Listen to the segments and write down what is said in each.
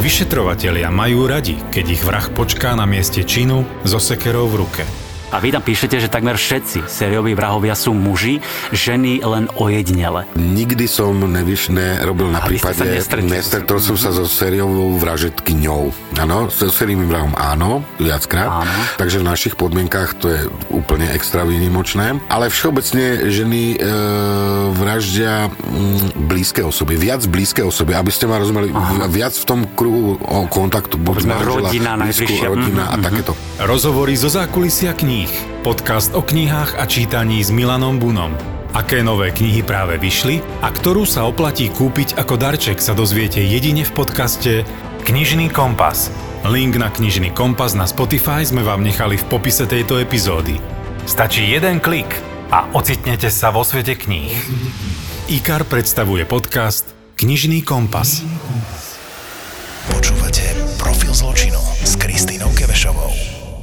Vyšetrovatelia majú radi, keď ich vrah počká na mieste činu so sekerou v ruke. A vy tam píšete, že takmer všetci sérioví vrahovia sú muži, ženy len ojedinele. Nikdy som nevyš, nerobil na A prípade, nestretol som sa so sériovou vražetkyňou. Áno, so sériovým vrahom áno, viackrát. Áno. Takže v našich podmienkách to je úplne extra výnimočné. Ale všeobecne ženy e, vraždia mm, blízke osoby, viac blízke osoby, aby ste ma rozumeli, Aha. viac v tom kruhu o kontaktu. buď manžela, rodina blízku, rodina Mhm, a mhm. takéto. Rozhovory zo zákulisia kníh. Podcast o knihách a čítaní s Milanom Bunom. Aké nové knihy práve vyšli a ktorú sa oplatí kúpiť ako darček sa dozviete jedine v podcaste Knižný kompas. Link na Knižný kompas na Spotify sme vám nechali v popise tejto epizódy. Stačí jeden klik a ocitnete sa vo svete kníh. IKAR predstavuje podcast Knižný kompas. Počúvate Profil zločinu.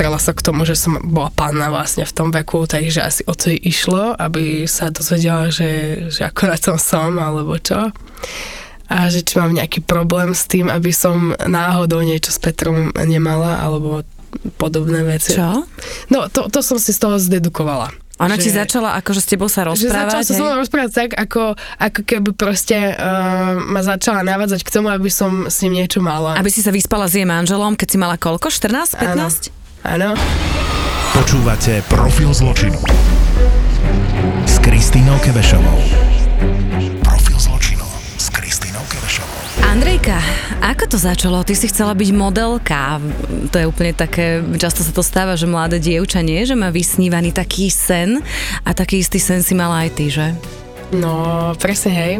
Dopatrala sa k tomu, že som bola panna vlastne v tom veku, takže asi o to jej išlo, aby sa dozvedela, že, že ako na tom som, alebo čo. A že či mám nejaký problém s tým, aby som náhodou niečo s Petrom nemala, alebo podobné veci. Čo? No, to, to som si z toho zdedukovala. Ona ti Že- začala akože s tebou sa že začala rozprávať, sa so mnou rozprávať tak, ako, ako keby proste uh, ma začala navádzať k tomu, aby som s ním niečo mala. Aby si sa vyspala s jej manželom, keď si mala koľko? 14? 15? Áno. Počúvate Profil zločinu s Kristínou Kevešovou. Profil zločinu s Kristínou Kevešovou. Andrejka, ako to začalo? Ty si chcela byť modelka. To je úplne také, často sa to stáva, že mladé dievča nie, že má vysnívaný taký sen a taký istý sen si mala aj ty, že? No, presne hej.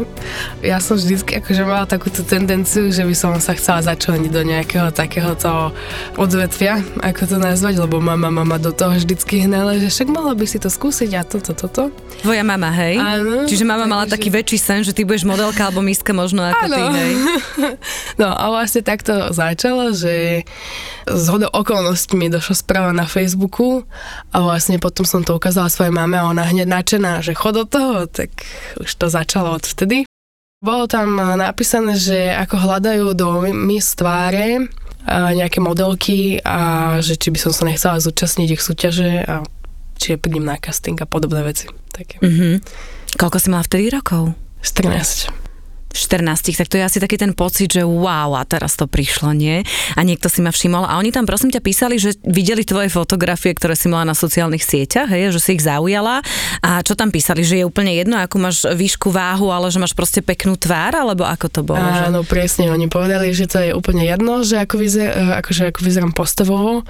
Ja som vždycky akože mala takúto tendenciu, že by som sa chcela začleniť do nejakého takéhoto odvetvia, ako to nazvať, lebo mama, mama do toho vždycky hnala, že však mohla by si to skúsiť a toto, toto. Tvoja mama, hej? Áno. Čiže mama mala taký väčší sen, že ty budeš modelka alebo miska možno ako ty, Áno. hej? No a vlastne takto začalo, že z hodou okolností mi došla správa na Facebooku a vlastne potom som to ukázala svojej mame a ona hneď nadšená, že chod do toho, tak už to začalo od vtedy. Bolo tam napísané, že ako hľadajú do Miss tváre nejaké modelky a že či by som sa nechcela zúčastniť ich súťaže a či prídem na casting a podobné veci. Také. Mhm. Koľko si mala vtedy rokov? 14. 14, tak to je asi taký ten pocit, že wow, a teraz to prišlo, nie? A niekto si ma všimol a oni tam prosím ťa písali, že videli tvoje fotografie, ktoré si mala na sociálnych sieťach, hej, že si ich zaujala a čo tam písali, že je úplne jedno, akú máš výšku váhu, ale že máš proste peknú tvár, alebo ako to bolo? že? Áno, presne, oni povedali, že to je úplne jedno, že ako, vyzer, akože ako vyzerám postavovo,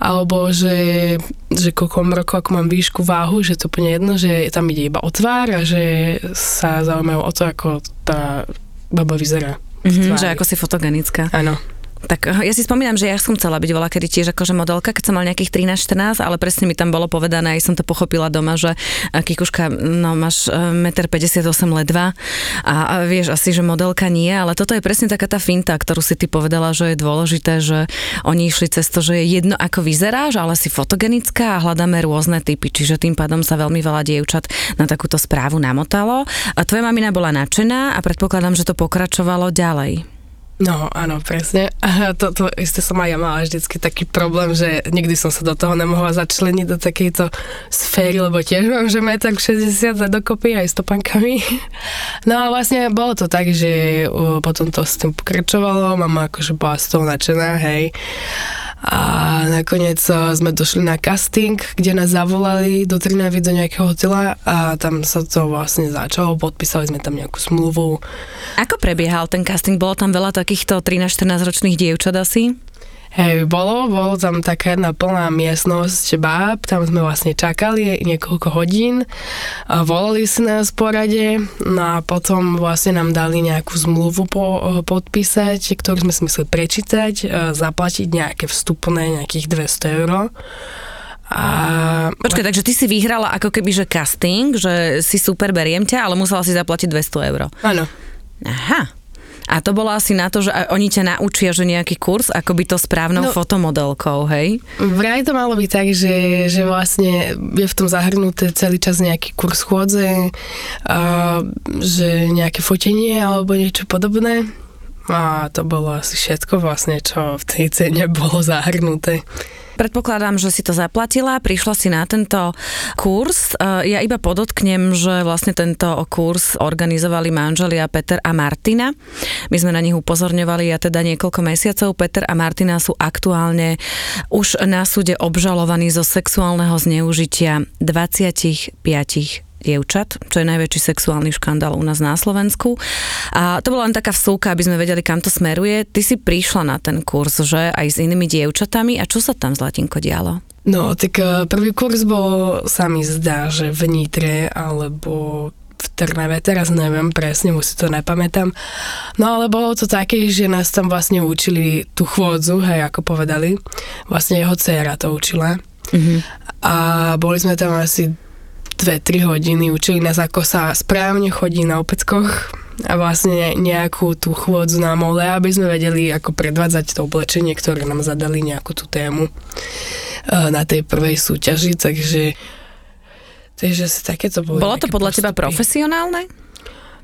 alebo že, že koľko rokov, ako mám výšku váhu, že to úplne jedno, že tam ide iba o tvár a že sa zaujímajú o to, ako tá baba vyzerá. Mhm, tvári. že ako si fotogenická. Áno. Tak eh, ja si spomínam, že ja som chcela byť bola kedy tiež akože modelka, keď som mal nejakých 13-14, ale presne mi tam bolo povedané, aj som to pochopila doma, že eh, Kikuška, no máš eh, 1,58 m ledva a, a vieš asi, že modelka nie, ale toto je presne taká tá finta, ktorú si ty povedala, že je dôležité, že oni išli cez to, že je jedno ako vyzeráš, ale si fotogenická a hľadáme rôzne typy, čiže tým pádom sa veľmi veľa dievčat na takúto správu namotalo. A tvoja mamina bola nadšená a predpokladám, že to pokračovalo ďalej. No, áno, presne. A to, to isté som aj ja mala vždycky taký problém, že nikdy som sa do toho nemohla začleniť do takejto sféry, lebo tiež mám, že metak 60 a dokopy aj s topankami. No a vlastne bolo to tak, že potom to s tým pokračovalo, mama akože bola z toho nadšená, hej. A nakoniec uh, sme došli na casting, kde nás zavolali do Trnavy do nejakého hotela a tam sa to vlastne začalo, podpísali sme tam nejakú zmluvu. Ako prebiehal ten casting? Bolo tam veľa takýchto 13-14 ročných dievčat asi? Hej, bolo, bolo tam taká jedna plná miestnosť báb, tam sme vlastne čakali niekoľko hodín, a volali si nás po rade, no a potom vlastne nám dali nejakú zmluvu po, podpísať, ktorú sme si mysleli prečítať, zaplatiť nejaké vstupné, nejakých 200 eur. A... Počkaj, takže ty si vyhrala ako keby, že casting, že si super, beriem ťa, ale musela si zaplatiť 200 eur. Áno. Aha. A to bolo asi na to, že oni ťa naučia, že nejaký kurz, ako by to správnou no, fotomodelkou, hej? Vraj to malo byť tak, že, že vlastne je v tom zahrnuté celý čas nejaký kurz chôdze, a, že nejaké fotenie alebo niečo podobné. A to bolo asi všetko vlastne, čo v tej cene bolo zahrnuté. Predpokladám, že si to zaplatila, prišla si na tento kurz. E, ja iba podotknem, že vlastne tento kurz organizovali manželia Peter a Martina. My sme na nich upozorňovali a teda niekoľko mesiacov. Peter a Martina sú aktuálne už na súde obžalovaní zo sexuálneho zneužitia 25 dievčat, čo je najväčší sexuálny škandál u nás na Slovensku. A to bola len taká vsúka, aby sme vedeli, kam to smeruje. Ty si prišla na ten kurz, že aj s inými dievčatami a čo sa tam Zlatinko dialo? No, tak eh, prvý kurz bol, sa mi zdá, že v Nitre alebo v Trnave, teraz neviem presne, už si to nepamätám. No ale bolo to také, že nás tam vlastne učili tú chôdzu, hej, ako povedali. Vlastne jeho dcera to učila. Mm-hmm. A boli sme tam asi 2-3 hodiny, učili nás, ako sa správne chodí na opeckoch a vlastne nejakú tú chôdzu na mole, aby sme vedeli, ako predvádzať to oblečenie, ktoré nám zadali nejakú tú tému e, na tej prvej súťaži, takže takže si takéto boli Bolo to podľa postupy. teba profesionálne?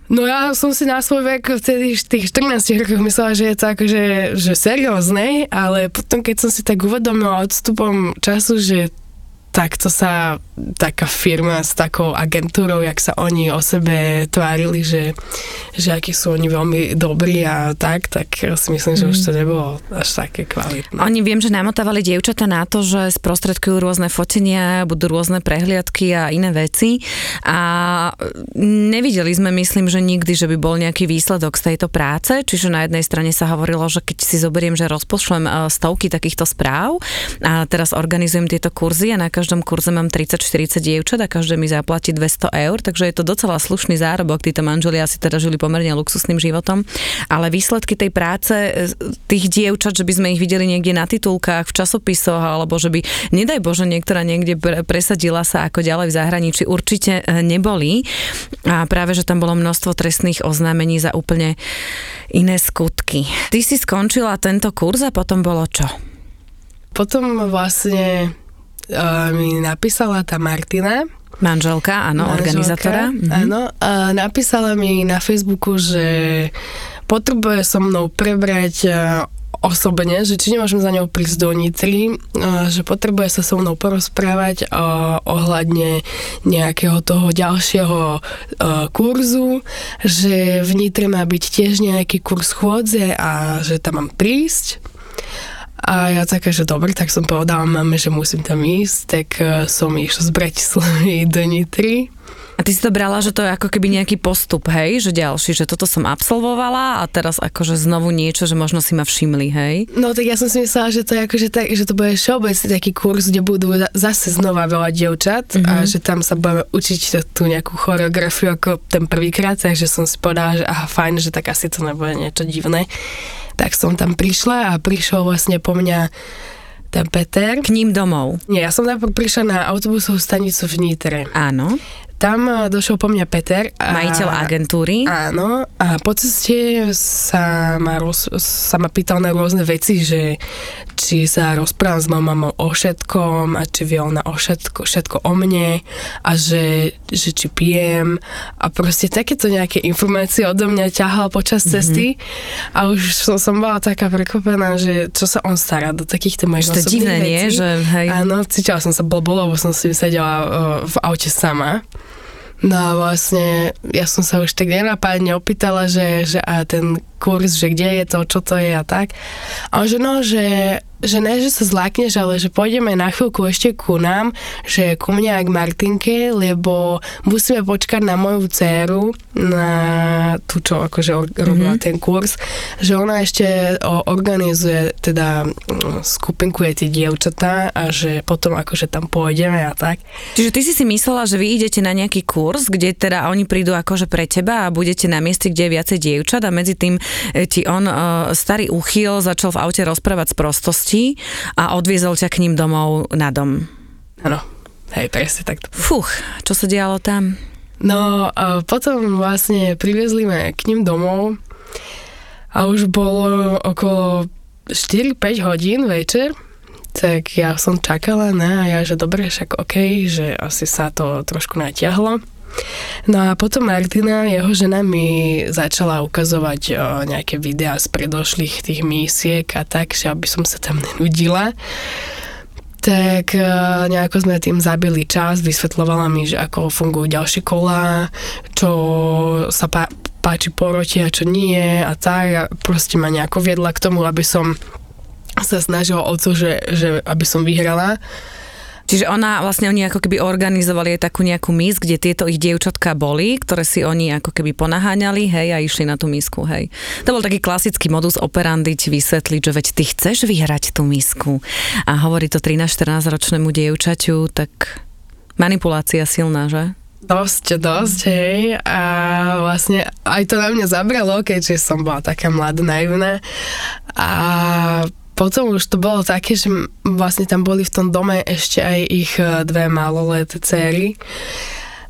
No ja som si na svoj vek vtedy v tých 14 rokoch myslela, že je to akože že seriózne, ale potom keď som si tak uvedomila odstupom času, že takto sa taká firma s takou agentúrou, jak sa oni o sebe tvárili, že, že akí sú oni veľmi dobrí a tak, tak si myslím, že mm. už to mhm. nebolo až také kvalitné. Oni viem, že namotávali dievčata na to, že sprostredkujú rôzne fotenia, budú rôzne prehliadky a iné veci a nevideli sme, myslím, že nikdy, že by bol nejaký výsledok z tejto práce, čiže na jednej strane sa hovorilo, že keď si zoberiem, že rozpošlem e, stovky takýchto správ a teraz organizujem tieto kurzy a na každom kurze mám 30-40 dievčat a každé mi zaplatí 200 eur, takže je to docela slušný zárobok. Títo manželia si teda žili pomerne luxusným životom, ale výsledky tej práce e, tých dievčat, že by sme ich videli niekde na titulkách, v časopisoch, alebo že by, nedaj Bože, niektorá niekde presadila sa ako ďalej v zahraničí, určite e, neboli. A práve, že tam bolo množstvo trestných oznámení za úplne iné skutky. Ty si skončila tento kurz a potom bolo čo? Potom vlastne mi napísala tá Martina, Manželka, áno, Manželka, organizátora. Mhm. Áno, uh, napísala mi na Facebooku, že potrebuje so mnou prebrať uh, osobne, že či nemôžem za ňou prísť do Nitry, že potrebuje sa so mnou porozprávať ohľadne nejakého toho ďalšieho kurzu, že v Nitre má byť tiež nejaký kurz chôdze a že tam mám prísť a ja taká, že dobre, tak som povedala mame, že musím tam ísť, tak uh, som išla z Bratislavy do Nitry. A ty si to brala, že to je ako keby nejaký postup, hej, že ďalší, že toto som absolvovala a teraz akože znovu niečo, že možno si ma všimli, hej? No tak ja som si myslela, že to je akože tak, že to bude všeobecný taký kurz, kde budú zase znova veľa dievčat mm-hmm. a mhm. že tam sa budeme učiť tú nejakú choreografiu ako ten prvýkrát, takže som si povedala, že aha, fajn, že tak asi to nebude niečo divné tak som tam prišla a prišiel vlastne po mňa ten Peter. K ním domov? Nie, ja som najprv prišla na autobusovú stanicu v Nitre. Áno. Tam e, došiel po mňa Peter. A, Majiteľ agentúry. Áno. A po ceste sa ma, roz, sa ma pýtal na rôzne veci, že či sa rozprávam s mamou o všetkom a či vie ona o všetko, všetko o mne a že, že či pijem a proste takéto nejaké informácie odo mňa ťahal počas mm-hmm. cesty a už som, som bola taká prekvapená, že čo sa on stará do takýchto mojich osobných divné, vecí. nie? Že, hej. Áno, cítila som sa blbo, lebo som si sedela uh, v aute sama No a vlastne ja som sa už tak nenapadne opýtala, že, že a ten kurz, že kde je to, čo to je a tak. A on že no, že že ne, že sa zlákneš, ale že pôjdeme na chvíľku ešte ku nám, že ku mne a k Martinke, lebo musíme počkať na moju dceru, na tú, čo akože robila mm-hmm. ten kurz, že ona ešte organizuje teda mm, skupinku je tie dievčatá a že potom akože tam pôjdeme a tak. Čiže ty si si myslela, že vy idete na nejaký kurz, kde teda oni prídu akože pre teba a budete na mieste, kde je viacej dievčat a medzi tým ti on, uh, starý uchyl, začal v aute rozprávať z prostosti a odviezol ťa k ním domov na dom. Áno, hej, presne takto. Fuch, čo sa dialo tam? No, a potom vlastne priviezli ma k ním domov a už bolo okolo 4-5 hodín večer, tak ja som čakala, ne, a ja, že dobre, však OK, že asi sa to trošku natiahlo. No a potom Martina, jeho žena mi začala ukazovať o, nejaké videá z predošlých tých mísiek a tak, že aby som sa tam nenudila. Tak nejako sme tým zabili čas, vysvetlovala mi, že ako fungujú ďalšie kola, čo sa pá- páči poroti a čo nie a tak. A proste ma nejako viedla k tomu, aby som sa snažila o to, že, že aby som vyhrala Čiže ona, vlastne oni ako keby organizovali aj takú nejakú mis, kde tieto ich dievčatka boli, ktoré si oni ako keby ponaháňali, hej, a išli na tú misku, hej. To bol taký klasický modus operandi ti vysvetliť, že veď ty chceš vyhrať tú misku. A hovorí to 13-14 ročnému dievčaťu, tak manipulácia silná, že? Dosť, dosť, hej. A vlastne aj to na mňa zabralo, keďže som bola taká mladá, naivná. A potom už to bolo také, že vlastne tam boli v tom dome ešte aj ich e, dve maloleté céry.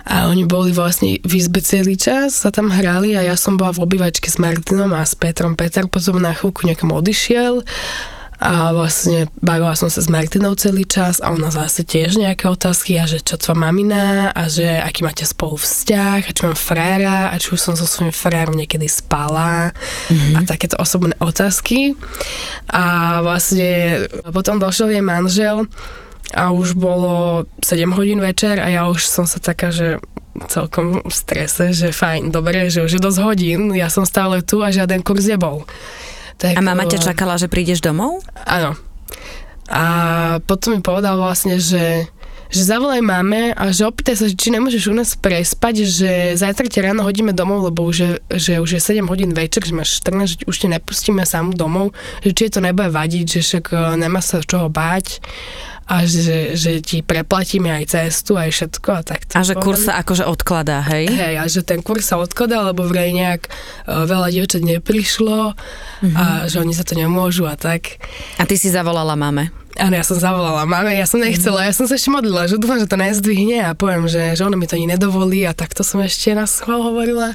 A oni boli vlastne v izbe celý čas, sa tam hrali a ja som bola v obývačke s Martinom a s Petrom. Peter potom na chvíľku niekam odišiel a vlastne bavila som sa s Martinou celý čas a ona zase tiež nejaké otázky a že čo tvoja mamina a že aký máte spolu vzťah a čo mám fréra a či už som so svojím frérom niekedy spala mm-hmm. a takéto osobné otázky. A vlastne potom došiel jej manžel a už bolo 7 hodín večer a ja už som sa taká, že celkom v strese, že fajn, dobre, že už je dosť hodín, ja som stále tu a žiaden kurz nebol. Tak, a mama ťa čakala, že prídeš domov? Áno. A potom mi povedal vlastne, že že zavolaj máme a že opýtaj sa, či nemôžeš u nás prespať, že zajtra ťa ráno hodíme domov, lebo už je, že už je 7 hodín večer, že máš 14, že už te nepustíme sám domov, že či je to nebude vadiť, že však e, nemá sa čoho báť a že, že ti preplatíme aj cestu, aj všetko a tak. A že kurz sa akože odkladá, hej? Hej, a že ten kurz sa odkladá, lebo vraj nejak uh, veľa dievčat neprišlo mm-hmm. a že oni za to nemôžu a tak. A ty si zavolala mame? Áno, ja som zavolala mame, ja som nechcela, ja som sa ešte modlila, že dúfam, že to nezdvihne a poviem, že, že ono mi to ani nedovolí a takto som ešte na schvál hovorila.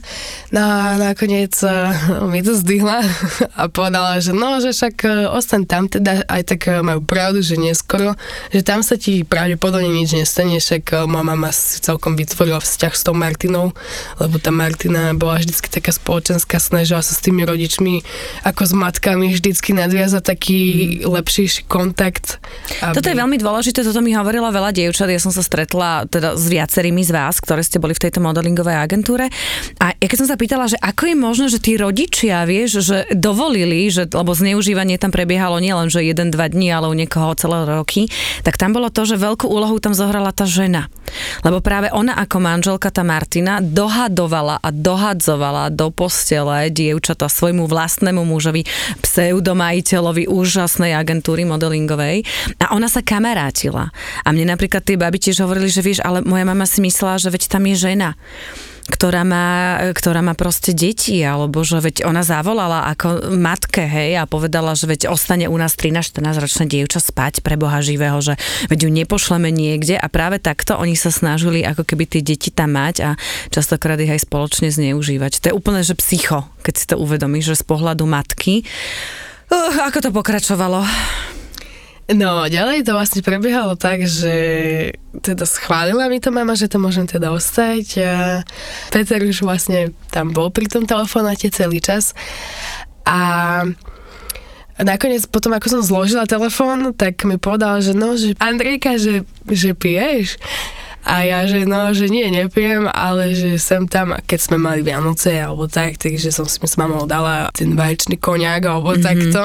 No a nakoniec uh, mi to zdvihla a povedala, že no, že však uh, ostaň tam, teda aj tak uh, majú pravdu, že neskoro, že tam sa ti pravdepodobne nič nestane, však moja mama si celkom vytvorila vzťah s tou Martinou, lebo tá Martina bola vždycky taká spoločenská, snažila sa s tými rodičmi ako s matkami vždycky nadviazať taký mm. lepšíší kontakt aby... Toto je veľmi dôležité, toto mi hovorila veľa dievčat, ja som sa stretla teda s viacerými z vás, ktoré ste boli v tejto modelingovej agentúre. A ja keď som sa pýtala, že ako je možné, že tí rodičia, vieš, že dovolili, že, lebo zneužívanie tam prebiehalo nielen, že jeden, dva dní, ale u niekoho celé roky, tak tam bolo to, že veľkú úlohu tam zohrala tá žena. Lebo práve ona ako manželka, tá Martina, dohadovala a dohadzovala do postele dievčata svojmu vlastnému mužovi, pseudomajiteľovi úžasnej agentúry modelingovej a ona sa kamarátila. A mne napríklad tie baby tiež hovorili, že vieš, ale moja mama si myslela, že veď tam je žena ktorá má, ktorá má proste deti, alebo že veď ona zavolala ako matke, hej, a povedala, že veď ostane u nás 13-14 ročná dievča spať pre Boha živého, že veď ju nepošleme niekde a práve takto oni sa snažili ako keby tie deti tam mať a častokrát ich aj spoločne zneužívať. To je úplne, že psycho, keď si to uvedomíš, že z pohľadu matky. Uh, ako to pokračovalo? No, ďalej to vlastne prebiehalo tak, že teda schválila mi to mama, že to môžem teda ostať a Peter už vlastne tam bol pri tom telefonáte celý čas a nakoniec potom, ako som zložila telefón, tak mi povedal, že no, že Andrejka, že, že piješ? A ja, že no, že nie, nepijem, ale že sem tam, keď sme mali Vianoce alebo tak, takže som si s mamou dala ten vaječný koniak alebo mm-hmm. takto.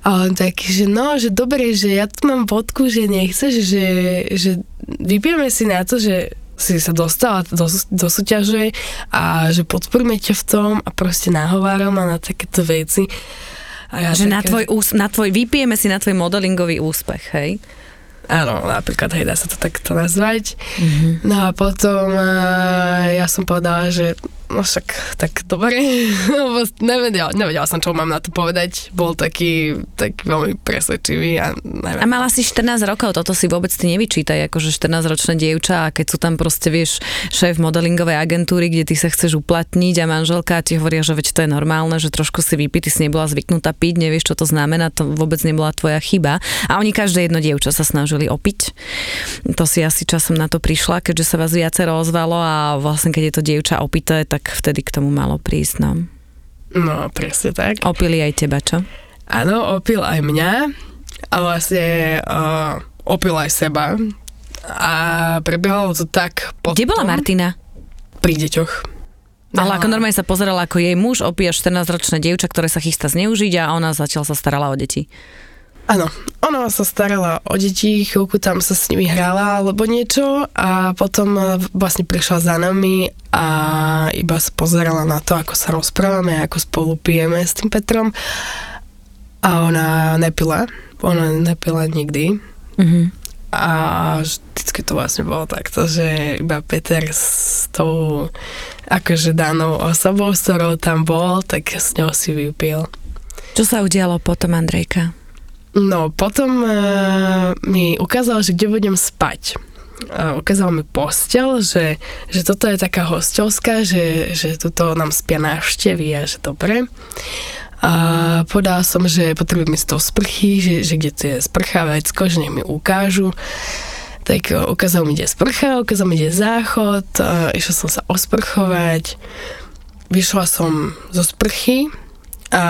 A on taký, že no, že dobre, že ja tu mám vodku, že nechceš, že, že vypijeme si na to, že si sa dostala do, do súťaže a že podporíme ťa v tom a proste nahováram a na takéto veci. A ja že také... na, tvoj, na tvoj, vypijeme si na tvoj modelingový úspech, hej? Áno, napríklad, hej, dá sa to takto nazvať. Mm-hmm. No a potom uh, ja som povedala, že no však, tak dobre, nevedela, nevedela som, čo mám na to povedať. Bol taký, taký veľmi presvedčivý a neviem. A mala si 14 rokov, toto si vôbec ty nevyčítaj, akože 14-ročná dievča a keď sú tam proste, vieš, šéf modelingovej agentúry, kde ty sa chceš uplatniť a manželka a ti hovoria, že veď to je normálne, že trošku si vypí, ty si nebola zvyknutá piť, nevieš, čo to znamená, to vôbec nebola tvoja chyba. A oni každé jedno dievča sa snažili opiť. To si asi časom na to prišla, keďže sa vás viacero ozvalo a vlastne keď je to dievča opité, tak tak vtedy k tomu malo prísť, no. No, presne tak. Opili aj teba, čo? Áno, opil aj mňa a vlastne uh, opil aj seba. A prebiehalo to tak potom... Kde bola Martina? Pri deťoch. No. Ale ako normálne sa pozerala, ako jej muž opíja 14-ročné dievča, ktoré sa chystá zneužiť a ona zatiaľ sa starala o deti. Áno, ona sa starala o deti, chvíľku tam sa s nimi hrala alebo niečo a potom e, vlastne prišla za nami a iba sa pozerala na to, ako sa rozprávame, ako spolu pijeme s tým Petrom a ona nepila, ona nepila nikdy. Mm-hmm. A vždycky to vlastne bolo takto, že iba Peter s tou akože danou osobou, s ktorou tam bol, tak s ňou si vypil. Čo sa udialo potom, Andrejka? No, potom uh, mi ukázal, že kde budem spať. Uh, ukázal mi postel, že, že toto je taká hostelská, že, že tuto nám spia návštevy a že dobre. A podal som, že potrebujem ísť do sprchy, že, že kde to je sprcha, vecko, že nech mi ukážu. Tak uh, ukázal mi, kde je sprcha, ukázal mi, kde je záchod, uh, išla som sa osprchovať. Vyšla som zo sprchy, a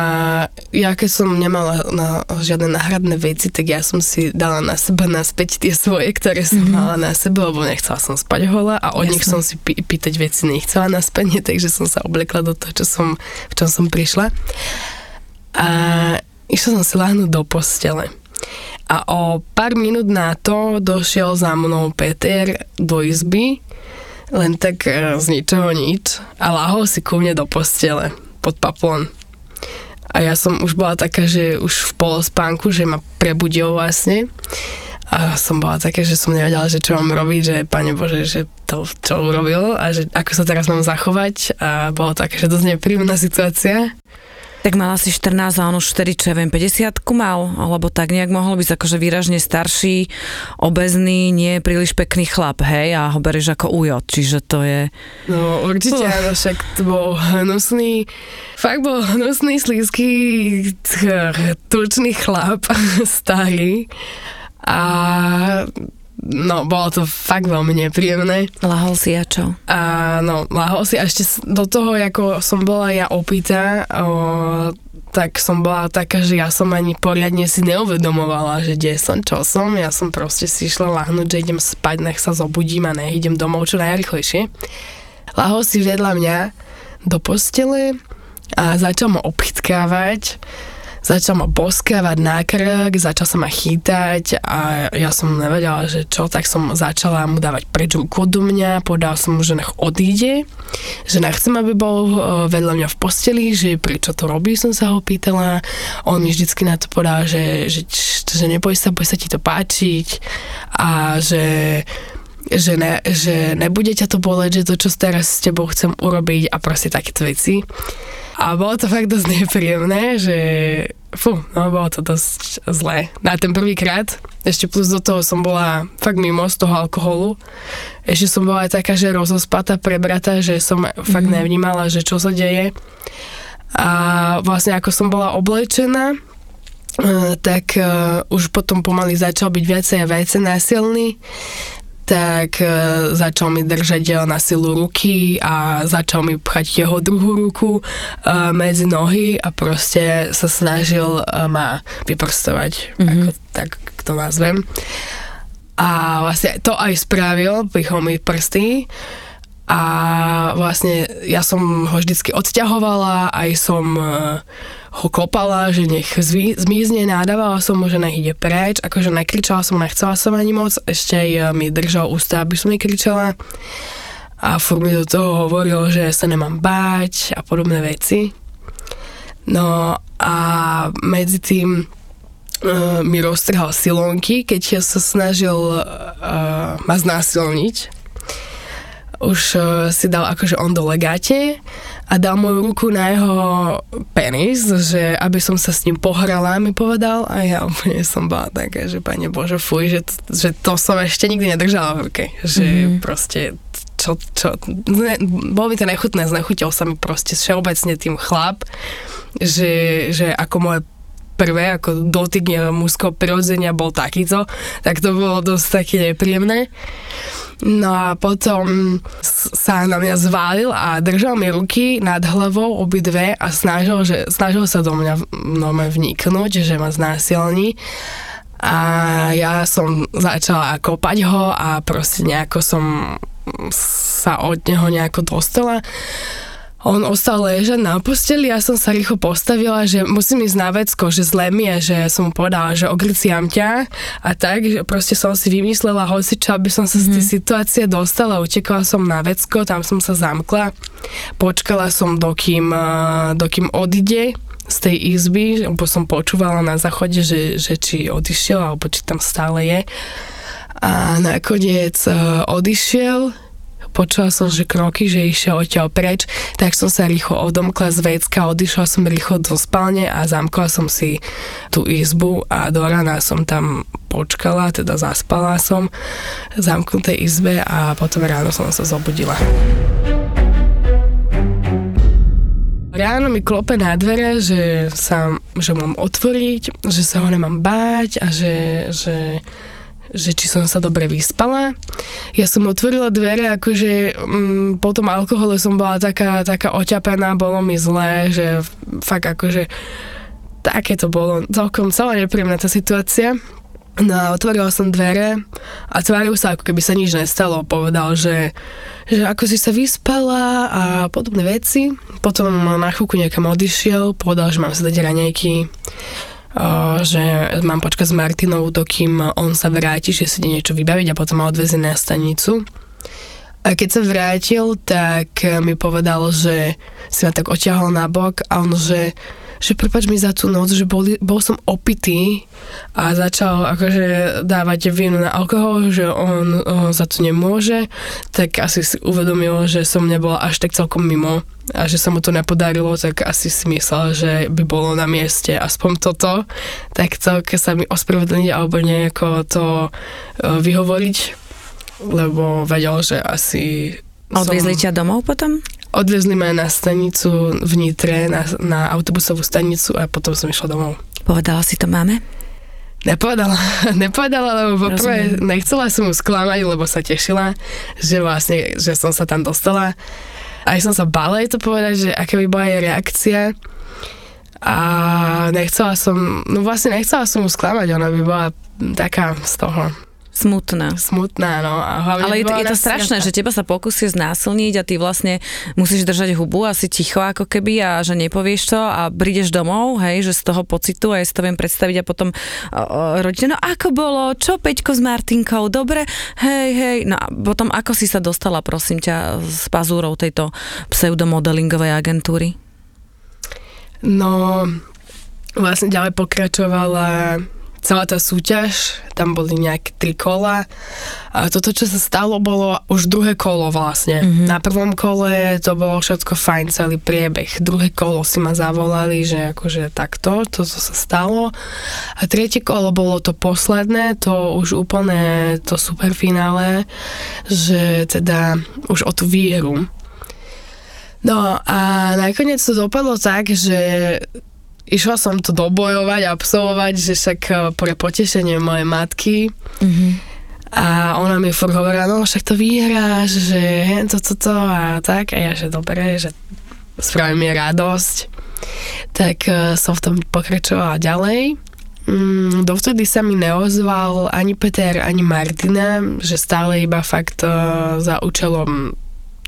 ja keď som nemala na žiadne náhradné veci, tak ja som si dala na seba naspäť tie svoje, ktoré som mm-hmm. mala na sebe, lebo nechcela som spať hola a od Jasne. nich som si pý- pýtať veci nechcela naspäť, takže som sa oblekla do toho, čo som, v čom som prišla. A išla som si láhnuť do postele. A o pár minút na to došiel za mnou Peter do izby, len tak e, z ničoho nič a láhol si ku mne do postele pod paplon. A ja som už bola taká, že už v polospánku, že ma prebudil vlastne. A som bola taká, že som nevedela, že čo mám robiť, že pane Bože, že to čo urobil a že ako sa teraz mám zachovať a bolo také, že dosť nepríjemná situácia. Tak mala si 14 a on už vtedy, čo ja viem, 50 mal, alebo tak nejak mohol byť akože výražne starší, obezný, nie príliš pekný chlap, hej, a ho berieš ako ujot, čiže to je... No určite, uh. áno, však to bol hnusný, fakt bol hnusný, slízky, tučný chlap, starý a no, bolo to fakt veľmi nepríjemné. Lahol si a čo? A no, lahol si a ešte do toho, ako som bola ja opýta, o, tak som bola taká, že ja som ani poriadne si neuvedomovala, že kde som, čo som. Ja som proste si išla lahnúť, že idem spať, nech sa zobudím a nech idem domov čo najrychlejšie. Lahol si vedľa mňa do postele a začal ma obchytkávať začal ma boskávať na krk, začal sa ma chytať a ja som nevedela, že čo, tak som začala mu dávať preč ruku do mňa, povedal som mu, že nech odíde, že nechcem, aby bol e, vedľa mňa v posteli, že prečo to robí, som sa ho pýtala. On mi vždycky na to povedal, že, že, že neboj sa, boj sa ti to páčiť a že že, ne, že nebude ťa to boleť, že to, čo teraz s tebou chcem urobiť a proste takéto veci. A bolo to fakt dosť nepríjemné, že fú, no bolo to dosť zlé. Na ten prvýkrát, ešte plus do toho som bola fakt mimo z toho alkoholu. Ešte som bola aj taká, že rozospatá, prebratá, že som fakt mhm. nevnímala, že čo sa deje. A vlastne ako som bola oblečená, eh, tak uh, už potom pomaly začal byť viacej a viacej násilný tak e, začal mi držať e, na silu ruky a začal mi pchať jeho druhú ruku e, medzi nohy a proste sa snažil ma vyprstovať, mm-hmm. ako tak to nazvem. A vlastne to aj spravil, pichol mi prsty a vlastne ja som ho vždycky odťahovala, aj som e, ho kopala, že nech zví, zmizne, nádávala som mu, že nech ide preč, akože nekričala som, nechcela som ani moc, ešte aj e, mi držal ústa, aby som nekričala. A furt mi do toho hovoril, že sa nemám báť a podobné veci. No a medzi tým uh, mi roztrhal silonky, keď sa snažil uh, ma znásilniť už uh, si dal akože on do legáte a dal moju ruku na jeho penis, že aby som sa s ním pohrala, mi povedal a ja úplne som bola taká, že pane Bože, fuj, že, že to som ešte nikdy nedržala v ruke, že mm-hmm. proste čo, čo, ne, bolo mi to nechutné, znechutil sa mi proste všeobecne tým chlap, že, že ako moje prvé, ako dotyk mužského prirodzenia bol takýto, tak to bolo dosť také nepríjemné. No a potom sa na mňa zválil a držal mi ruky nad hlavou obidve a snažil, že, snažil sa do mňa no, vniknúť, že ma znásilní. A ja som začala kopať ho a proste nejako som sa od neho nejako dostala. On ostal ležať na posteli, ja som sa rýchlo postavila, že musím ísť na vecko, že zle mi je, že som mu povedala, že ogriciam ťa a tak, že proste som si vymyslela hoci čo, aby som sa z tej mhm. situácie dostala, utekala som na vecko, tam som sa zamkla, počkala som dokým, dokým odide z tej izby, lebo som počúvala na záchode, že, že či odišiel, alebo či tam stále je. A nakoniec odišiel, počula som, že kroky, že išiel odtiaľ preč, tak som sa rýchlo odomkla z vecka, odišla som rýchlo do spálne a zamkla som si tú izbu a do rana som tam počkala, teda zaspala som v zamknutej izbe a potom ráno som sa zobudila. Ráno mi klope na dvere, že sa, že mám otvoriť, že sa ho nemám báť a že, že že či som sa dobre vyspala. Ja som otvorila dvere, akože mm, po tom alkohole som bola taká, taká oťapená, bolo mi zlé, že fakt akože také to bolo celkom celá nepríjemná tá situácia. No a otvorila som dvere a tváril sa, ako keby sa nič nestalo. Povedal, že, že ako si sa vyspala a podobné veci. Potom na chvíľku niekam odišiel, povedal, že mám si dať raňajky že mám počkať s Martinou, dokým on sa vráti, že si ide niečo vybaviť a potom ma odvezie na stanicu. A keď sa vrátil, tak mi povedal, že si ma tak oťahol na bok a on, že že prepač mi za tú noc, že bol, bol som opitý a začal akože dávať vinu na alkohol, že on, on za to nemôže, tak asi si uvedomil, že som nebola až tak celkom mimo a že sa mu to nepodarilo, tak asi si myslel, že by bolo na mieste aspoň toto, tak keď sa mi ospravedlniť alebo nejako to e, vyhovoriť, lebo vedel, že asi Odviezli ťa domov potom? Odvezli ma na stanicu v Nitre, na, na autobusovú stanicu a potom som išla domov. Povedala si to máme? Nepovedala, nepovedala, lebo poprvé nechcela som mu sklamať, lebo sa tešila, že vlastne, že som sa tam dostala. Aj som sa bála jej to povedať, že aká by bola jej reakcia. A nechcela som, no vlastne nechcela som mu sklamať, ona by bola taká z toho Smutná. Smutná, no. A hlavne Ale je to, je to strašné, že teba sa pokusí znásilniť a ty vlastne musíš držať hubu a si ticho ako keby a že nepovieš to a prídeš domov, hej, že z toho pocitu a ja si to viem predstaviť a potom rodina, no ako bolo, čo Peťko s Martinkou, dobre, hej, hej, no a potom ako si sa dostala, prosím ťa, s pazúrou tejto pseudomodelingovej agentúry? No, vlastne ďalej pokračovala celá tá súťaž, tam boli nejaké tri kola a toto, čo sa stalo, bolo už druhé kolo vlastne. Mm-hmm. Na prvom kole to bolo všetko fajn, celý priebeh. Druhé kolo si ma zavolali, že akože takto, to, co sa stalo. A tretie kolo bolo to posledné, to už úplne to superfinále, že teda už o tú víru. No a nakoniec to dopadlo tak, že išla som to dobojovať, absolvovať, že však eh, pre potešenie mojej matky mm-hmm. a ona mi furt hovorila, no však to vyhráš, že to, to, to a tak a ja, že dobre, že spraví mi radosť. Tak uh, som v tom pokračovala ďalej mm, dovtedy sa mi neozval ani Peter, ani Martina, že stále iba fakt uh, za účelom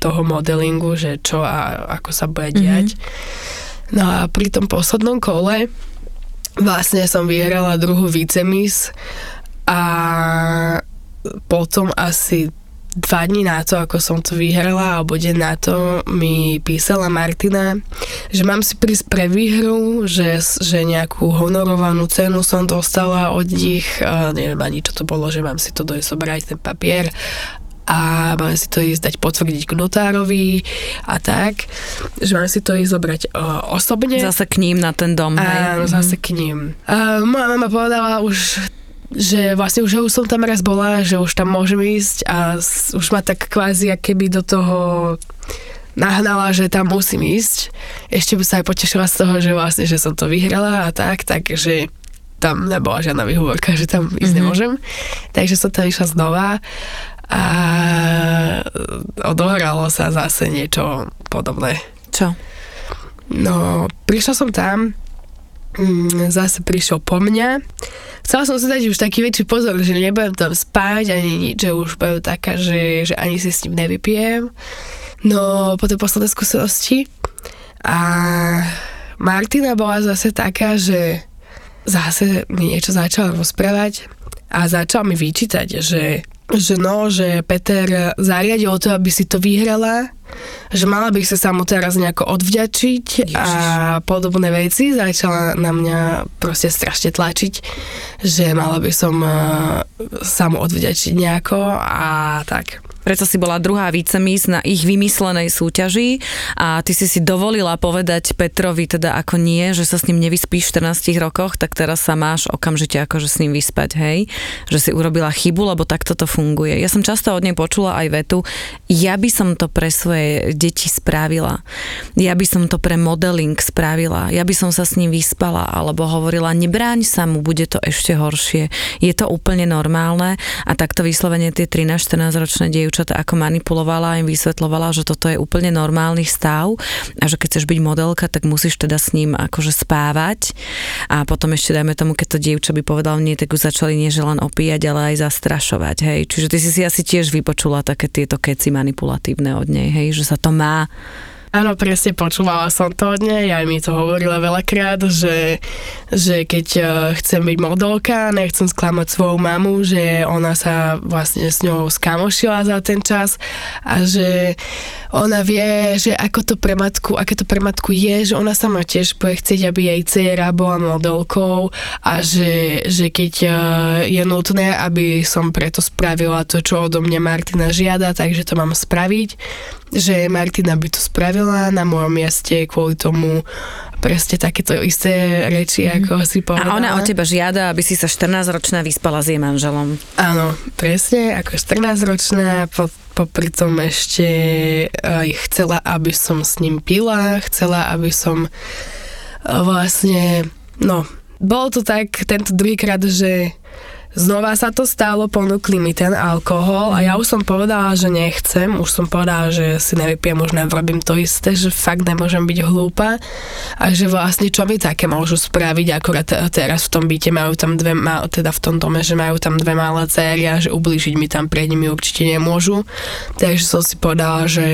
toho modelingu, že čo a ako sa bude diať. Mm-hmm. No a pri tom poslednom kole vlastne som vyhrala druhú vicemis a potom asi dva dní na to, ako som to vyhrala, alebo deň na to mi písala Martina, že mám si prísť pre výhru, že, že nejakú honorovanú cenu som dostala od nich, neviem ani čo to bolo, že mám si to dojsť zobrať ten papier a mám si to ísť dať potvrdiť k notárovi a tak, že mám si to ísť zobrať uh, osobne. Zase k ním na ten dom. Áno, zase k ním. Uh, moja mama povedala už že vlastne už, už som tam raz bola, že už tam môžem ísť a už ma tak kvázi keby do toho nahnala, že tam musím ísť. Ešte by sa aj potešila z toho, že vlastne, že som to vyhrala a tak, takže tam nebola žiadna vyhovorka, že tam ísť mm-hmm. nemôžem. Takže som tam išla znova a odohralo sa zase niečo podobné. Čo? No, prišla som tam, mm, zase prišiel po mňa chcela som si dať už taký väčší pozor, že nebudem tam spať ani nič, že už budem taká, že, že ani si s ním nevypijem. No, po tej poslednej skúsenosti. A Martina bola zase taká, že zase mi niečo začala rozprávať a začal mi vyčítať, že, že no, že Peter zariadil to, aby si to vyhrala že mala by sa sa mu teraz nejako odvďačiť Ježiš. a podobné veci. Začala na mňa proste strašne tlačiť, že mala by som uh, sa mu odvďačiť nejako a tak. Preto si bola druhá vicemis na ich vymyslenej súťaži a ty si si dovolila povedať Petrovi teda ako nie, že sa s ním nevyspíš v 14 rokoch, tak teraz sa máš okamžite akože s ním vyspať, hej? Že si urobila chybu, lebo takto to funguje. Ja som často od nej počula aj vetu, ja by som to pre svoje deti spravila. Ja by som to pre modeling spravila. Ja by som sa s ním vyspala alebo hovorila, nebráň sa mu, bude to ešte horšie. Je to úplne normálne a takto vyslovene tie 13-14 ročné dievčatá dievčatá ako manipulovala a im vysvetlovala, že toto je úplne normálny stav a že keď chceš byť modelka, tak musíš teda s ním akože spávať a potom ešte dajme tomu, keď to dievča by povedal nie, tak už začali nie že len opíjať, ale aj zastrašovať, hej. Čiže ty si asi tiež vypočula také tieto keci manipulatívne od nej, hej, že sa to má Áno, presne počúvala som to od nej, aj mi to hovorila veľakrát, že, že keď uh, chcem byť modelka, nechcem sklamať svoju mamu, že ona sa vlastne s ňou skamošila za ten čas a že ona vie, že ako to pre matku, aké to pre matku je, že ona sama tiež bude chcieť, aby jej dcera bola modelkou a že, že keď uh, je nutné, aby som preto spravila to, čo odo mňa Martina žiada, takže to mám spraviť že Martina by to spravila na mojom mieste kvôli tomu presne takéto isté reči, mm. ako si povedala. A ona od teba žiada, aby si sa 14-ročná vyspala s jej manželom. Áno, presne, ako 14-ročná, po, popri tom ešte aj chcela, aby som s ním pila, chcela, aby som vlastne, no, bolo to tak tento druhýkrát, že Znova sa to stalo, ponúkli mi ten alkohol a ja už som povedala, že nechcem, už som povedala, že si nevypijem, už nevrobím to isté, že fakt nemôžem byť hlúpa a že vlastne čo mi také môžu spraviť, akorát teraz v tom byte majú tam dve, teda v tom dome, že majú tam dve malé céry a že ublížiť mi tam pred nimi určite nemôžu. Takže som si povedala, že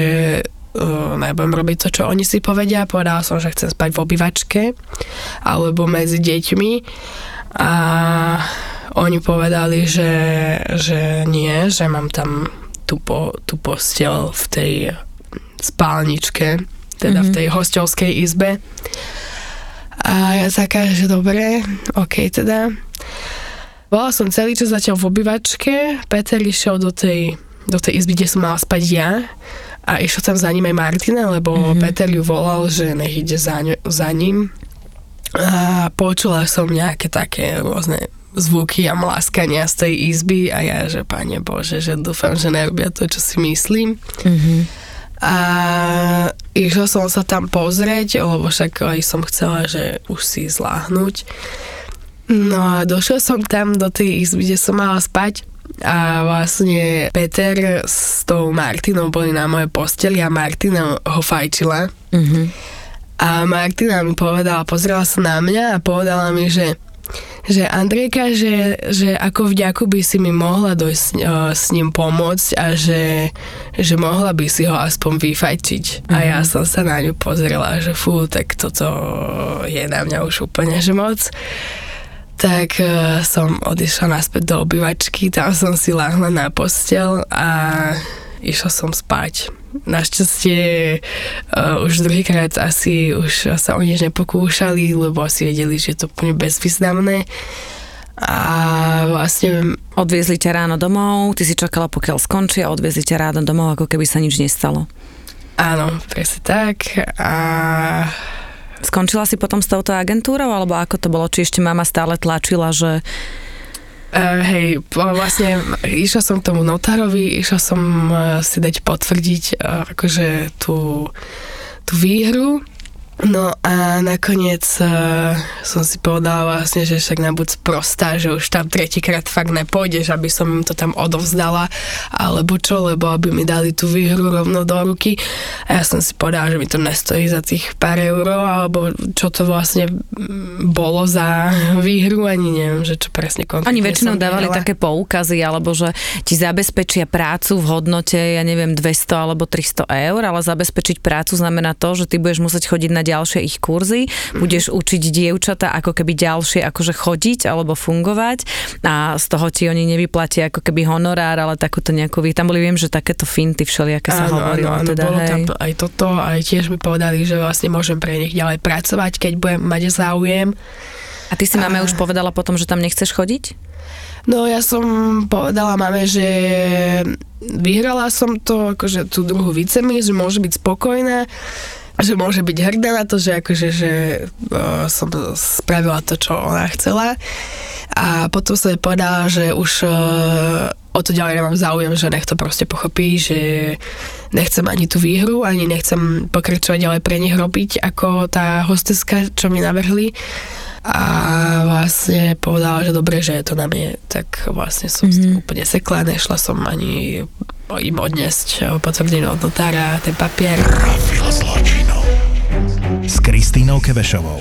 uh, nebudem robiť to, čo oni si povedia. Povedala som, že chcem spať v obývačke alebo medzi deťmi a oni povedali, že, že nie, že mám tam tú, po, tú postel v tej spálničke, teda mm-hmm. v mhm. tej hostovskej izbe. A ja taká, že dobre, ok teda. Bola som celý čas zatiaľ v obývačke, Peter išiel do tej, do tej izby, kde som mala spať ja a išiel tam za ním aj Martina, lebo mm-hmm. Peter ju volal, že nech ide za, za ním. A počula som nejaké také rôzne zvuky a mláskania z tej izby a ja, že pane Bože, že dúfam, že nerobia to, čo si myslím. Mm-hmm. A išla som sa tam pozrieť, lebo však aj som chcela, že už si zláhnuť. No a došla som tam do tej izby, kde som mala spať a vlastne Peter s tou Martinou boli na mojej posteli a Martina ho fajčila. Mm-hmm. A Martina mi povedala, pozrela sa na mňa a povedala mi, že že Andrejka, že, že ako vďaku by si mi mohla dojsť uh, s ním pomôcť a že, že mohla by si ho aspoň vyfajčiť. Mm-hmm. A ja Mhm. som sa na ňu pozrela, že fú, tak toto je na mňa už úplne že moc. Tak uh, som odišla naspäť do obývačky, tam som si láhla na postel a išla som spať. Našťastie uh, už druhýkrát asi už sa o nič nepokúšali, lebo asi vedeli, že je to úplne bezvýznamné. A vlastne Odviezli ťa ráno domov, ty si čakala, pokiaľ skončí a odviezli ťa ráno domov, ako keby sa nič nestalo. áno, presne tak. A Skončila si potom s touto agentúrou, alebo ako to bolo? Či ešte mama stále tlačila, že Uh, hej, vlastne išla som k tomu notárovi, išla som uh, si dať potvrdiť uh, akože tú, tú výhru. No a nakoniec uh, som si povedala vlastne, že však na buď prostá, že už tam tretíkrát fakt nepôjdeš, aby som im to tam odovzdala, alebo čo, lebo aby mi dali tú výhru rovno do ruky. A ja som si povedala, že mi to nestojí za tých pár eur, alebo čo to vlastne bolo za výhru, ani neviem, že čo presne konkrétne Oni väčšinou dávali vyhrala. také poukazy, alebo že ti zabezpečia prácu v hodnote, ja neviem, 200 alebo 300 eur, ale zabezpečiť prácu znamená to, že ty budeš musieť chodiť na ďalšie ich kurzy, budeš učiť dievčata ako keby ďalšie akože chodiť alebo fungovať a z toho ti oni nevyplatia ako keby honorár, ale takúto nejakú, tam boli, viem, že takéto finty všelijaké sa hovorilo. áno, teda, bolo hej. tam aj toto, aj tiež mi povedali, že vlastne môžem pre nich ďalej pracovať, keď budem mať záujem. A ty si máme už povedala potom, že tam nechceš chodiť? No ja som povedala mame, že vyhrala som to, akože tú druhú vicemi, že môže byť spokojná, že môže byť hrdá na to, že akože, že uh, som spravila to, čo ona chcela. A potom som jej povedala, že už uh, o to ďalej nemám záujem, že nech to proste pochopí, že nechcem ani tú výhru, ani nechcem pokračovať ďalej pre nich robiť ako tá hosteska, čo mi navrhli. A vlastne povedala, že dobre, že je to na mne, tak vlastne som mm-hmm. úplne sekla, nešla som ani im odniesť potvrdenie od notára, ten papier. S Kristínou Kevešovou.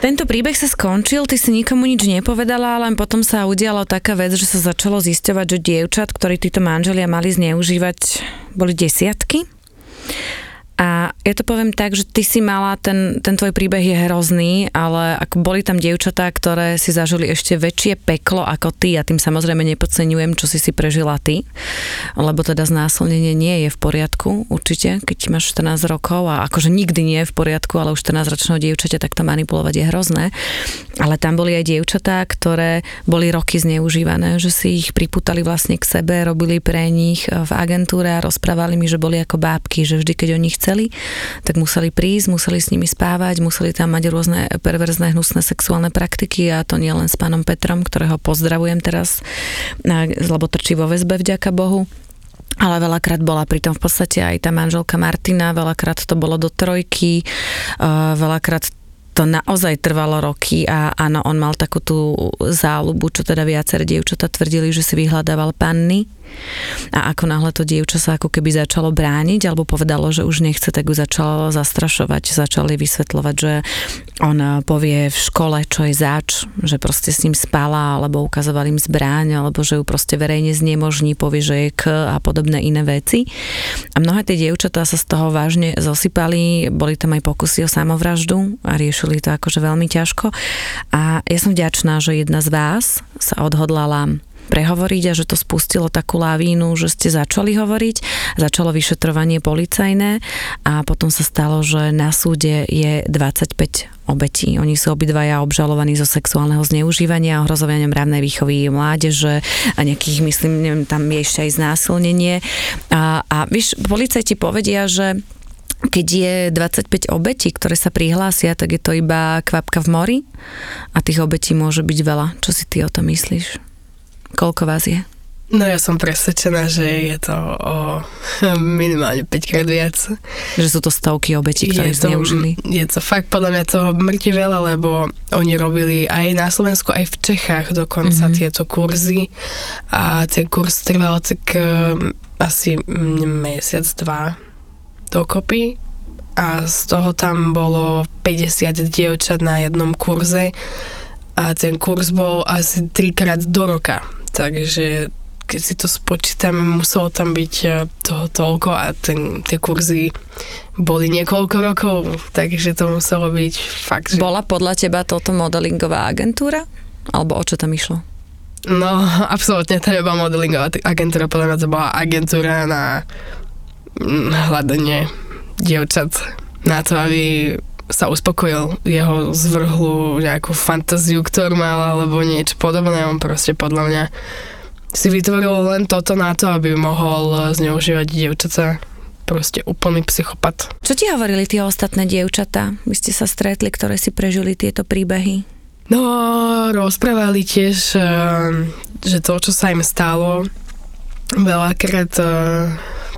Tento príbeh sa skončil, ty si nikomu nič nepovedala, len potom sa udiala taká vec, že sa začalo zisťovať, že dievčat, ktorí títo manželia mali zneužívať, boli desiatky. A ja to poviem tak, že ty si mala, ten, ten tvoj príbeh je hrozný, ale ako boli tam dievčatá, ktoré si zažili ešte väčšie peklo ako ty, a tým samozrejme nepodceňujem, čo si si prežila ty, lebo teda znásilnenie nie je v poriadku, určite, keď máš 14 rokov a akože nikdy nie je v poriadku, ale už 14-ročného dievčaťa takto manipulovať je hrozné. Ale tam boli aj dievčatá, ktoré boli roky zneužívané, že si ich priputali vlastne k sebe, robili pre nich v agentúre a rozprávali mi, že boli ako bábky, že vždy, keď oni chceli, tak museli prísť, museli s nimi spávať, museli tam mať rôzne perverzné, hnusné sexuálne praktiky a to nie len s pánom Petrom, ktorého pozdravujem teraz, lebo trčí vo väzbe vďaka Bohu. Ale veľakrát bola pritom v podstate aj tá manželka Martina, veľakrát to bolo do trojky, veľakrát to naozaj trvalo roky a áno, on mal takú tú záľubu, čo teda viaceré dievčatá tvrdili, že si vyhľadával panny a ako náhle to dievča sa ako keby začalo brániť alebo povedalo, že už nechce, tak ju začalo zastrašovať, začali vysvetľovať, že on povie v škole, čo je zač, že proste s ním spala alebo ukazoval im zbráň alebo že ju proste verejne znemožní, povie, že je k a podobné iné veci. A mnohé tie dievčatá sa z toho vážne zosypali, boli tam aj pokusy o samovraždu a riešili to akože veľmi ťažko. A ja som vďačná, že jedna z vás sa odhodlala prehovoriť a že to spustilo takú lavínu, že ste začali hovoriť, začalo vyšetrovanie policajné a potom sa stalo, že na súde je 25 obetí. Oni sú obidvaja obžalovaní zo sexuálneho zneužívania, ohrozovania mravnej výchovy mládeže a nejakých, myslím, neviem, tam je ešte aj znásilnenie. A, a víš, policajti povedia, že keď je 25 obetí, ktoré sa prihlásia, tak je to iba kvapka v mori a tých obetí môže byť veľa. Čo si ty o tom myslíš? Koľko vás je? No ja som presvedčená, že je to o minimálne 5 krát viac. Že sú to stovky obetí, ktoré je to, zneužili. je to fakt podľa mňa toho mŕti veľa, lebo oni robili aj na Slovensku, aj v Čechách dokonca mm-hmm. tieto kurzy a ten kurz trval tak um, asi mm, mesiac, dva dokopy a z toho tam bolo 50 dievčat na jednom kurze a ten kurz bol asi trikrát do roka. Takže keď si to spočítame, muselo tam byť e, toho toľko a ten, tie kurzy boli niekoľko rokov, takže to muselo byť fakt, že... Bola podľa teba toto modelingová agentúra? Alebo o čo tam išlo? No, absolútne to nebola modelingová agentúra, podľa mňa to bola agentúra na mm, hľadanie dievčat na to, aby sa uspokojil jeho zvrhlu nejakú fantáziu, ktorú mal, alebo niečo podobné. On proste podľa mňa si vytvoril len toto na to, aby mohol zneužívať dievčatá. Proste úplný psychopat. Čo ti hovorili tie ostatné dievčatá? Vy ste sa stretli, ktoré si prežili tieto príbehy? No, rozprávali tiež, eh, že to, čo sa im stalo, veľakrát eh,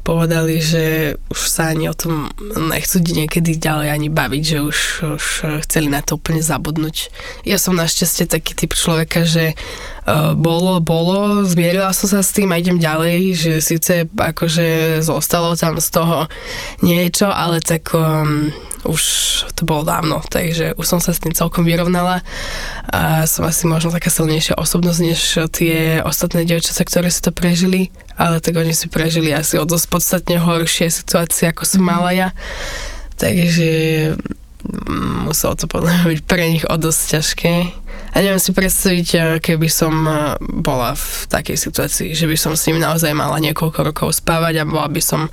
povedali, že už sa ani o tom nechcú niekedy ďalej ani baviť, že už, už chceli na to úplne zabudnúť. Ja som našťastie taký typ človeka, že uh, bolo, bolo, zmierila som sa s tým a idem ďalej, že síce akože zostalo tam z toho niečo, ale tak um, už to bolo dávno, takže už som sa s tým celkom vyrovnala a som asi možno taká silnejšia osobnosť než tie ostatné dievčatá, ktoré si to prežili, ale tak oni si prežili asi o dosť podstatne horšie situácie, ako som mala ja. Takže mm, muselo to podľa mňa byť pre nich o dosť ťažké. A neviem si predstaviť, eh, keby som eh, bola v takej situácii, že by som s ním naozaj mala niekoľko rokov spávať a bola by som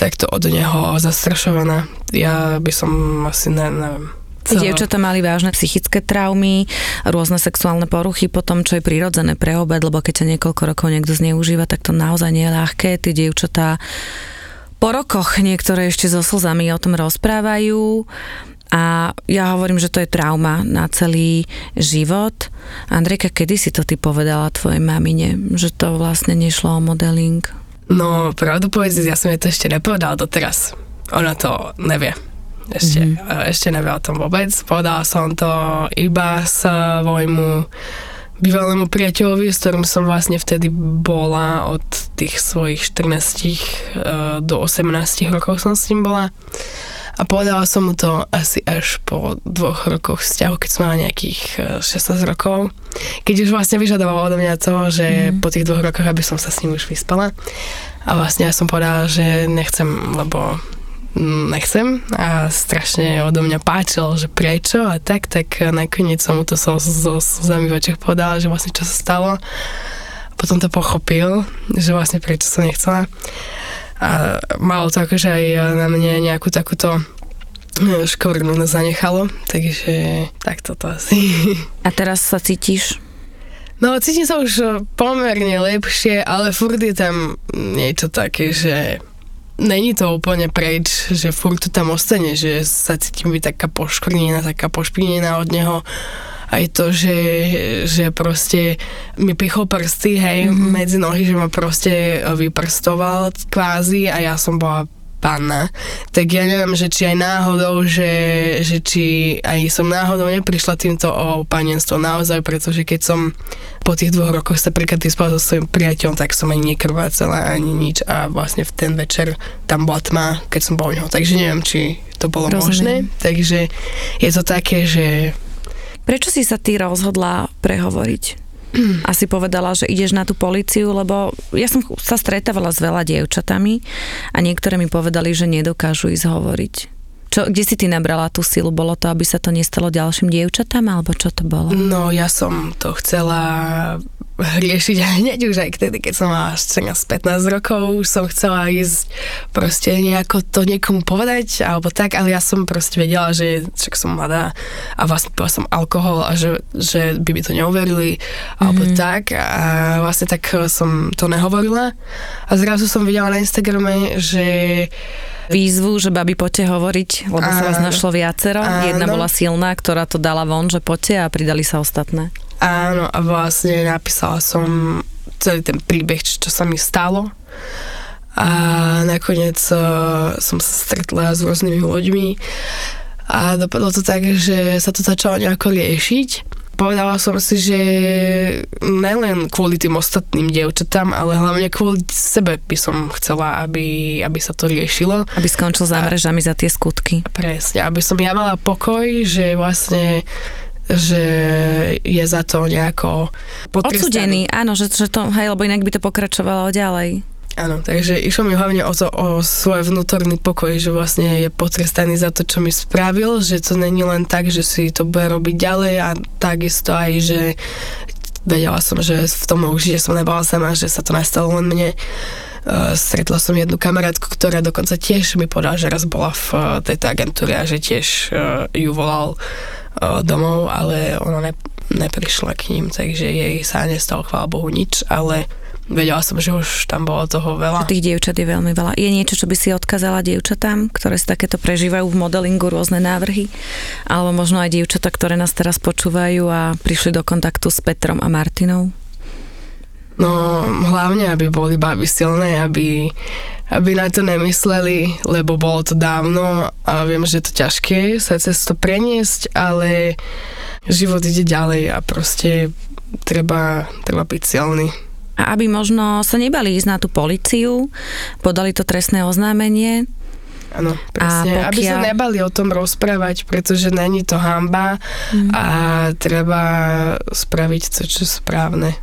takto od neho zastrašovaná. Ja by som asi ne, neviem. Tí dievčatá mali vážne psychické traumy, rôzne sexuálne poruchy po tom, čo je prirodzené pre obed, lebo keď sa niekoľko rokov niekto zneužíva, tak to naozaj nie je ľahké. Tí dievčatá po rokoch niektoré ešte so slzami o tom rozprávajú a ja hovorím, že to je trauma na celý život. Andrejka, kedy si to ty povedala tvojej mamine, že to vlastne nešlo o modeling? No, pravdu povedz, ja som jej to ešte nepovedala doteraz. Ona to nevie. Ešte, mm-hmm. ešte nevie o tom vôbec. Povedala som to iba svojmu bývalému priateľovi, s ktorým som vlastne vtedy bola od tých svojich 14 e, do 18 rokov som s ním bola. A povedala som mu to asi až po dvoch rokoch vzťahu, keď som mala nejakých 16 e, rokov. Keď už vlastne vyžadoval odo mňa to, že mm. po tých dvoch rokoch, aby som sa s ním už vyspala. A vlastne ja som povedala, že nechcem, lebo nechcem a strašne odo mňa páčil, že prečo a tak, tak nakoniec som mu to so, so, so očiach povedala, že vlastne čo sa stalo. Potom to pochopil, že vlastne prečo som nechcela a malo to akože aj na mne nejakú takúto no, škvrnu zanechalo, takže tak toto asi. A teraz sa cítiš? No, cítim sa už pomerne lepšie, ale furt je tam niečo také, že není to úplne preč, že furt to tam ostane, že sa cítim byť taká poškvrnená, taká pošpinená od neho aj to, že, že proste mi pichol prsty, hej, mm-hmm. medzi nohy, že ma proste vyprstoval kvázi a ja som bola panna, tak ja neviem, že či aj náhodou, že, že či aj som náhodou neprišla týmto o panenstvo naozaj, pretože keď som po tých dvoch rokoch sa príklad vyspala so svojím priateľom, tak som ani nekrvácala, ani nič a vlastne v ten večer tam bola tma, keď som bol u neho, takže neviem, či to bolo Rozumiem. možné, takže je to také, že Prečo si sa ty rozhodla prehovoriť? Asi povedala, že ideš na tú policiu, lebo ja som sa stretávala s veľa dievčatami a niektoré mi povedali, že nedokážu ísť hovoriť. Čo, kde si ty nabrala tú silu? Bolo to, aby sa to nestalo ďalším dievčatám, alebo čo to bolo? No, ja som to chcela riešiť hneď už aj vtedy, keď som mala 14-15 rokov, už som chcela ísť proste nejako to niekomu povedať, alebo tak, ale ja som proste vedela, že však som mladá a vlastne pila som alkohol a že, že by mi to neuverili, alebo mm-hmm. tak a vlastne tak som to nehovorila a zrazu som videla na Instagrame, že výzvu, že babi poďte hovoriť, lebo sa vás našlo viacero. Áno. Jedna bola silná, ktorá to dala von, že poďte a pridali sa ostatné. Áno, a vlastne napísala som celý ten príbeh, čo sa mi stalo. A nakoniec uh, som sa stretla s rôznymi ľuďmi a dopadlo to tak, že sa to začalo nejako riešiť povedala som si, že nelen kvôli tým ostatným dievčatám, ale hlavne kvôli sebe by som chcela, aby, aby sa to riešilo. Aby skončil za mrežami za tie skutky. Presne, aby som ja mala pokoj, že vlastne že je za to nejako potrestaný. Odsudený, áno, že, že to, hej, lebo inak by to pokračovalo ďalej. Áno, takže išlo mi hlavne o to, o svoj vnútorný pokoj, že vlastne je potrestaný za to, čo mi spravil, že to není len tak, že si to bude robiť ďalej a takisto aj, že vedela som, že v tom že som nebola sama, že sa to nestalo len mne. Uh, stretla som jednu kamarátku, ktorá dokonca tiež mi povedala, že raz bola v uh, tejto agentúre a že tiež uh, ju volal domov, ale ona ne, neprišla k ním, takže jej sa nestalo, chvála Bohu, nič, ale vedela som, že už tam bolo toho veľa. Tých dievčat je veľmi veľa. Je niečo, čo by si odkázala dievčatám, ktoré si takéto prežívajú v modelingu, rôzne návrhy? Alebo možno aj dievčatá, ktoré nás teraz počúvajú a prišli do kontaktu s Petrom a Martinou? No, hlavne, aby boli baby silné, aby, aby na to nemysleli, lebo bolo to dávno a viem, že je to ťažké sa cez to preniesť, ale život ide ďalej a proste treba, treba byť silný a aby možno sa nebali ísť na tú policiu, podali to trestné oznámenie, Áno, presne. A pokiaľ... Aby sa nebali o tom rozprávať, pretože není to hamba mm. a treba spraviť to, čo správne.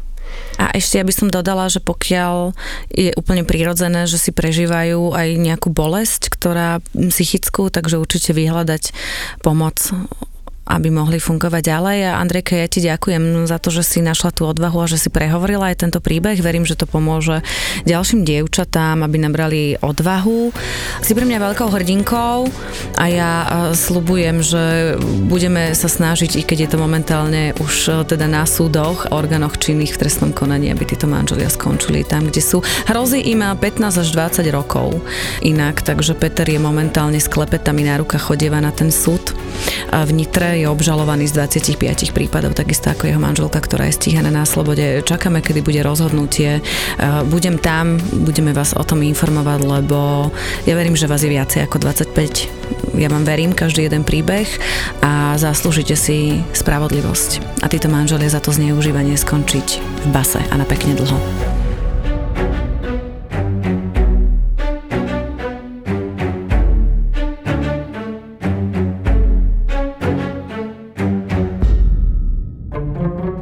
A ešte aby som dodala, že pokiaľ je úplne prirodzené, že si prežívajú aj nejakú bolesť, ktorá psychickú, takže určite vyhľadať pomoc aby mohli fungovať ďalej. A Andrejka, ja ti ďakujem za to, že si našla tú odvahu a že si prehovorila aj tento príbeh. Verím, že to pomôže ďalším dievčatám, aby nabrali odvahu. Si pre mňa veľkou hrdinkou a ja e, slubujem, že budeme sa snažiť, i keď je to momentálne už e, teda na súdoch, orgánoch činných v trestnom konaní, aby títo manželia skončili tam, kde sú. Hrozí im 15 až 20 rokov inak, takže Peter je momentálne s klepetami na rukách chodieva na ten súd v Nitre je obžalovaný z 25 prípadov, takisto ako jeho manželka, ktorá je stíhaná na slobode. Čakáme, kedy bude rozhodnutie. E, budem tam, budeme vás o tom informovať, lebo ja verím, že vás je viacej ako 25. Ja vám verím každý jeden príbeh a zaslúžite si spravodlivosť. A títo manželia za to zneužívanie skončiť v base a na pekne dlho.